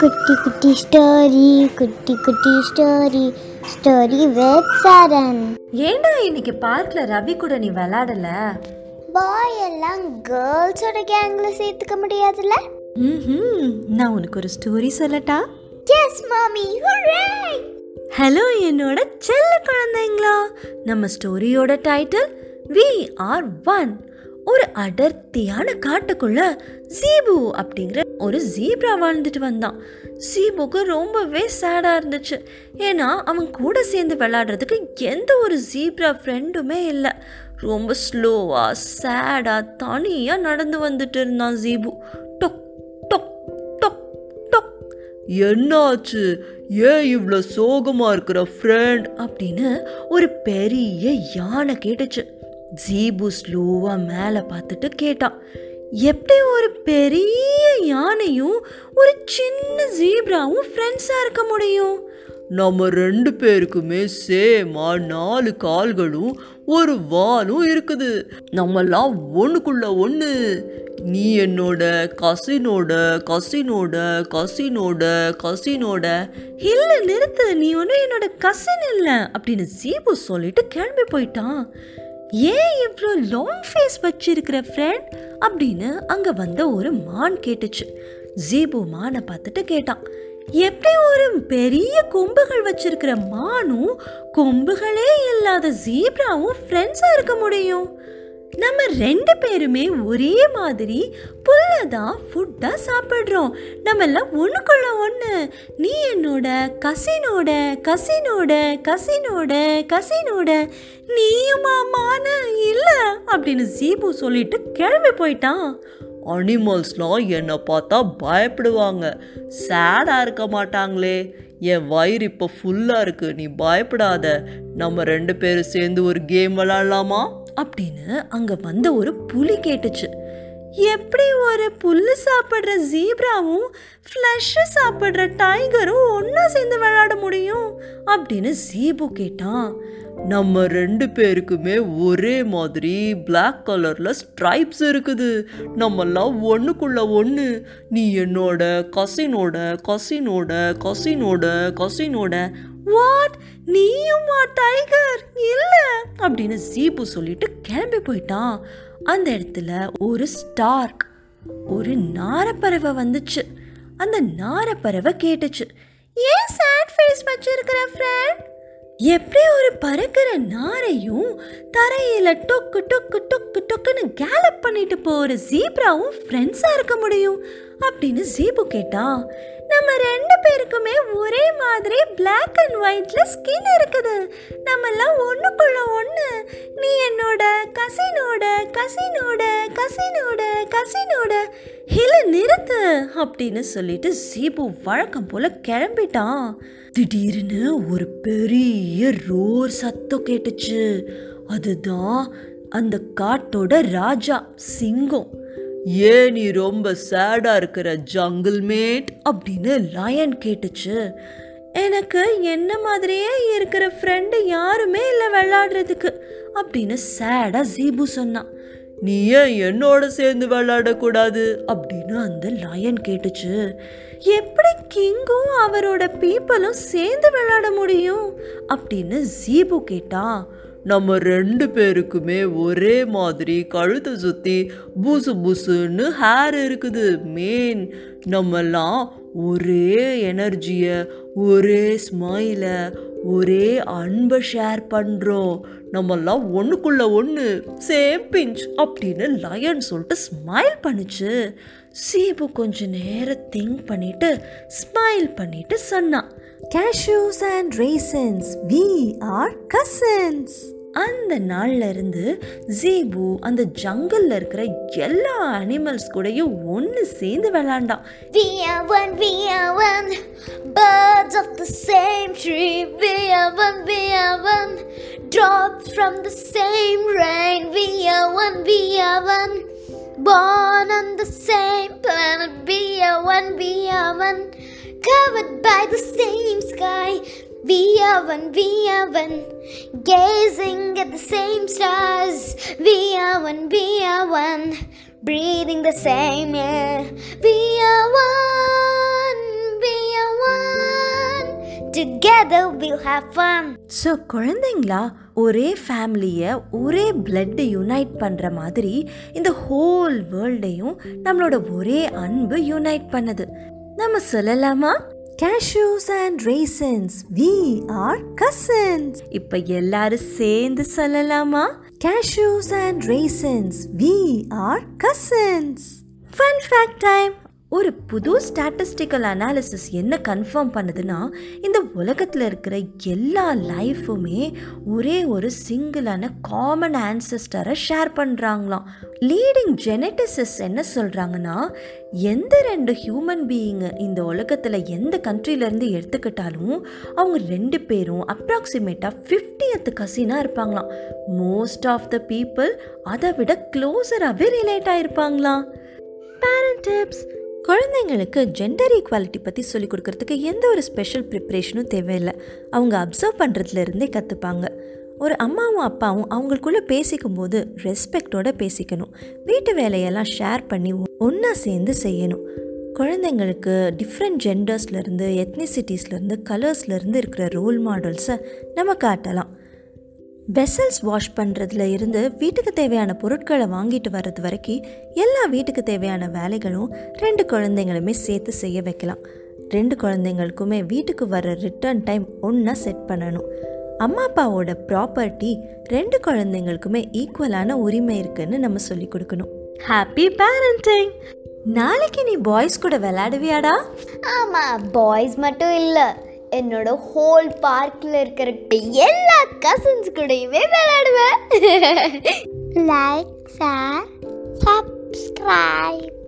குட்டி குட்டி ஸ்டோரி குட்டி குட்டி ஸ்டோரி ஸ்டோரி வித் சரண் ஏண்டா இன்னைக்கு பார்க்ல ரவி கூட நீ விளையாடல? பாய் எல்லாம் கேர்ள்ஸோட கேங்ல சேர்த்துக்க முடியாதுல்ல? ம்ஹும். நான் உனக்கு ஒரு ஸ்டோரி சொல்லட்டா? எஸ் மாமி ஹூரே ஹலோ என்னோட செல்ல குழந்தைங்களா. நம்ம ஸ்டோரியோட டைட்டில் வி ஆர் ஒன் ஒரு அடர்த்தியான காட்டுக்குள்ள ஜீபு அப்படிங்கிற ஒரு ஜீப்ரா வாழ்ந்துட்டு வந்தான். ஜீபுக்கு ரொம்பவே சேடாக இருந்துச்சு. ஏன்னா அவன் கூட சேர்ந்து விளையாடுறதுக்கு எந்த ஒரு ஜீப்ரா ஃப்ரெண்டுமே இல்லை. ரொம்ப ஸ்லோவாக சேடாக தனியாக நடந்து வந்துட்டு இருந்தான் ஜீபு டொக் டொக் டொக் டொக். என்னாச்சு? ஏன் இவ்வளோ சோகமா இருக்கிற ஃப்ரெண்ட் அப்படின்னு ஒரு பெரிய யானை கேட்டுச்சு. ஜீபு ஸ்லோவா மேலே பார்த்துட்டு கேட்டான். எப்படி ஒரு பெரிய யானையும் ஒரு சின்ன ஜீப்ராவும் ஃப்ரெண்ட்ஸாக இருக்க முடியும்? நம்ம ரெண்டு பேருக்குமே சேமா நாலு கால்களும் ஒரு வாலும் இருக்குது. நம்மெல்லாம் ஒண்ணுக்குள்ள ஒன்று நீ என்னோட கசினோட கசினோட கசினோட கசினோட. இல்லை நிறுத்து. நீ ஒன்றும் என்னோட கசின் இல்லை. அப்படின்னு ஜீபு சொல்லிட்டு கிளம்பி போயிட்டான். ஏன் இவ்வளோ லாங் ஃபேஸ் வச்சிருக்கிற ஃப்ரெண்ட் அப்படின்னு அங்கே வந்த ஒரு மான் கேட்டுச்சு. ஜீபு மானை பார்த்துட்டு கேட்டான். எப்படி ஒரு பெரிய கொம்புகள் வச்சிருக்கிற மானும் கொம்புகளே இல்லாத ஜீப்ராவும் ஃப்ரெண்ட்ஸாக இருக்க முடியும்? நம்ம ரெண்டு பேருமே ஒரே மாதிரி புல் தான் ஃபுட்டாக சாப்பிட்றோம். நம்ம எல்லாம் ஒன்றுக்குள்ள ஒன்று நீ என்னோட கசினோட கசினோட கசினோட கசினோட நீயுமா மான இல்லை அப்படின்னு ஜீபு சொல்லிட்டு கிளம்பி போயிட்டான். அனிமல்ஸ்லாம் என்னை பார்த்தா பயப்படுவாங்க. சேடாக இருக்க மாட்டாங்களே. என் வயிறு இப்போ ஃபுல்லாக இருக்கு. நீ பயப்படாத. நம்ம ரெண்டு பேரும் சேர்ந்து ஒரு கேம் விளாட்லாமா அப்படின்னு அங்கே வந்த ஒரு புலி கேட்டுச்சு. எப்படி ஒரு புல்லு சாப்பிட்ற ஜீப்ராவும் ஃப்ளஷ்ஷு சாப்பிட்ற டைகரும் ஒன்றா சேர்ந்து விளையாட முடியும்? அப்படின்னு ஜீபு கேட்டான். நம்ம ரெண்டு பேருக்குமே ஒரே மாதிரி பிளாக் கலரில் ஸ்ட்ரைப்ஸ் இருக்குது. நம்மெல்லாம் ஒன்றுக்குள்ள ஒன்று நீ என்னோட கசினோட கசினோட கசினோட கசினோட வாட் நீயுமா டைகர் இல்லை. அப்படின்னு ஜீபு சொல்லிட்டு கிளம்பி போயிட்டான். அந்த இடத்துல ஒரு ஸ்டார்க் ஒரு நாரப்பறவை வந்துச்சு. அந்த நாரப்பறவை கேட்டுச்சு ஏன் சேட் ஃபேஸ் வச்சிருக்கிற ஃப்ரெண்ட் எப்படி ஒரு பறக்கிற நாரையும் தரையில டொக்கு டொக்கு டொக்கு டொக்குன்னு கேலப் பண்ணிட்டு போற ஜீப்ராவும் ஃப்ரெண்ட்ஸா இருக்க முடியும். அப்படின்னு ஜீபு கேட்டா நம்ம ரெண்டு பேருக்குமே மாதிரி பிளாக் அண்ட் ஒயிட்ல ஸ்கின் இருக்குது. நம்ம எல்லாம் ஒண்ணுக்குள்ள ஒண்ணு. நீ என்னோட கசினோட கசினோட கசினோட கசினோட ஹில நிறுத்து அப்படின்னு சொல்லிட்டு சீபு வழக்கம் போல கிளம்பிட்டான். திடீர்னு ஒரு பெரிய ரோர் சத்தம் கேட்டுச்சு. அதுதான் அந்த காட்டோட ராஜா சிங்கம். ஏன் நீ ரொம்ப சேடா இருக்கிற ஜங்கிள் மேட் அப்படின்னு லயன் கேட்டுச்சு. எனக்கு என்ன மாதிரியே இருக்கிற ஃப்ரெண்டு யாருமே இல்லை விளையாடுறதுக்கு அப்படின்னு சேடாக ஜீபு சொன்னான். நீ ஏன் என்னோட சேர்ந்து விளையாடக்கூடாது? அப்படின்னு அந்த லயன் கேட்டுச்சு. எப்படி கிங்கும் அவரோட பீப்புளும் சேர்ந்து விளையாட முடியும்? அப்படின்னு ஜீபு கேட்டான். நம்ம ரெண்டு பேருக்குமே ஒரே மாதிரி கழுத்தை சுற்றி புசு புசுன்னு ஹேர் இருக்குது. மெயின் நம்மெல்லாம் ஒரே எனர்ஜியை ஒரே ஸ்மைலை ஒரே அன்பை ஷேர் பண்ணுறோம் நம்மெல்லாம் ஒன்றுக்குள்ள ஒன்று சேம் பிஞ்ச் அப்படின்னு லயன் சொல்லிட்டு ஸ்மைல் பண்ணுச்சு. சீபு கொஞ்ச நேரம் திங்க் பண்ணிட்டு ஸ்மைல் பண்ணிட்டு சொன்னான். Cashews and raisins we are cousins அந்த நாள்லேருந்து ஜீபு அந்த ஜங்கல்ல இருக்கிற எல்லா அனிமல்ஸ் கூடயும் ஒன்று சேர்ந்து விளாண்டான் We are one, we are one, birds of the same tree. We are one, we are one, drops from the same rain. We are one, we are one, born on the same planet. We are one, we are one, covered by the same sky. We are one, we are one, gazing at the same stars. We are one, we are one, breathing the same air. We are one, we are one. Together we'll have fun. So குழந்தைங்களா ஒரே ஃபேமிலியை ஒரே பிளட்டை unite பண்ணுற மாதிரி இந்த whole வேர்ல்டையும் நம்மளோட ஒரே அன்பு யுனைட் பண்ணுது நம்ம சொல்லலாமா cashews and raisins we are cousins இப்போ எல்லாரும் சேர்ந்து சொல்லலாமா? Cashews and raisins we are cousins fun fact time ஒரு புது ஸ்டாட்டிஸ்டிக்கல் அனாலிசிஸ் என்ன கன்ஃபார்ம் பண்ணுதுன்னா இந்த உலகத்தில் இருக்கிற எல்லா லைஃபுமே ஒரே ஒரு சிங்கிளான காமன் ஆன்சஸ்டரை ஷேர் பண்ணுறாங்களாம் லீடிங் ஜெனட்டிசிஸ் என்ன சொல்கிறாங்கன்னா எந்த ரெண்டு ஹியூமன் பீயிங்கு இந்த உலகத்தில் எந்த கண்ட்ரிலேருந்து எடுத்துக்கிட்டாலும் அவங்க ரெண்டு பேரும் அப்ராக்சிமேட்டாக ஃபிஃப்டியத்து கசினாக இருப்பாங்களாம். மோஸ்ட் ஆஃப் த பீப்புள் அதை விட க்ளோஸராகவே ரிலேட் ஆகிருப்பாங்களாம் பேரண்ட் டிப்ஸ் குழந்தைங்களுக்கு ஜெண்டர் ஈக்குவாலிட்டி பற்றி சொல்லிக் கொடுக்கறதுக்கு எந்த ஒரு ஸ்பெஷல் ப்ரிப்ரேஷனும் தேவையில்லை. அவங்க அப்சர்வ் பண்ணுறதுலேருந்தே கற்றுப்பாங்க ஒரு அம்மாவும் அப்பாவும் அவங்களுக்குள்ளே பேசிக்கும்போது ரெஸ்பெக்டோடு பேசிக்கணும். வீட்டு வேலையெல்லாம் ஷேர் பண்ணி ஒன்றா சேர்ந்து செய்யணும். குழந்தைங்களுக்கு டிஃப்ரெண்ட் ஜெண்டர்ஸ்லேருந்து எத்னிசிட்டிஸ்லேருந்து கலர்ஸ்லேருந்து இருக்கிற ரோல் மாடல்ஸை நம்ம காட்டலாம். வெசல்ஸ் வாஷ் பண்ணுறதுல இருந்து வீட்டுக்கு தேவையான பொருட்களை வாங்கிட்டு வர்றது வரைக்கும் எல்லா வீட்டுக்கு தேவையான வேலைகளும் ரெண்டு குழந்தைங்களுமே சேர்த்து செய்ய வைக்கலாம். ரெண்டு குழந்தைங்களுக்குமே வீட்டுக்கு வர ரிட்டர்ன் டைம் ஒன்றா செட் பண்ணணும். அம்மா அப்பாவோட ப்ராப்பர்ட்டி ரெண்டு குழந்தைங்களுக்குமே ஈக்குவலான உரிமை இருக்குன்னு நம்ம சொல்லி கொடுக்கணும். ஹாப்பி பேரண்டிங் நாளைக்கு நீ பாய்ஸ் கூட விளையாடுவியாடா? ஆமாம் பாய்ஸ் மட்டும் இல்லை. என்னோட ஹோல் பார்க்கில் இருக்கிற எல்லா கசின்ஸ் கூடயுமே விளையாடுவேன். Like share subscribe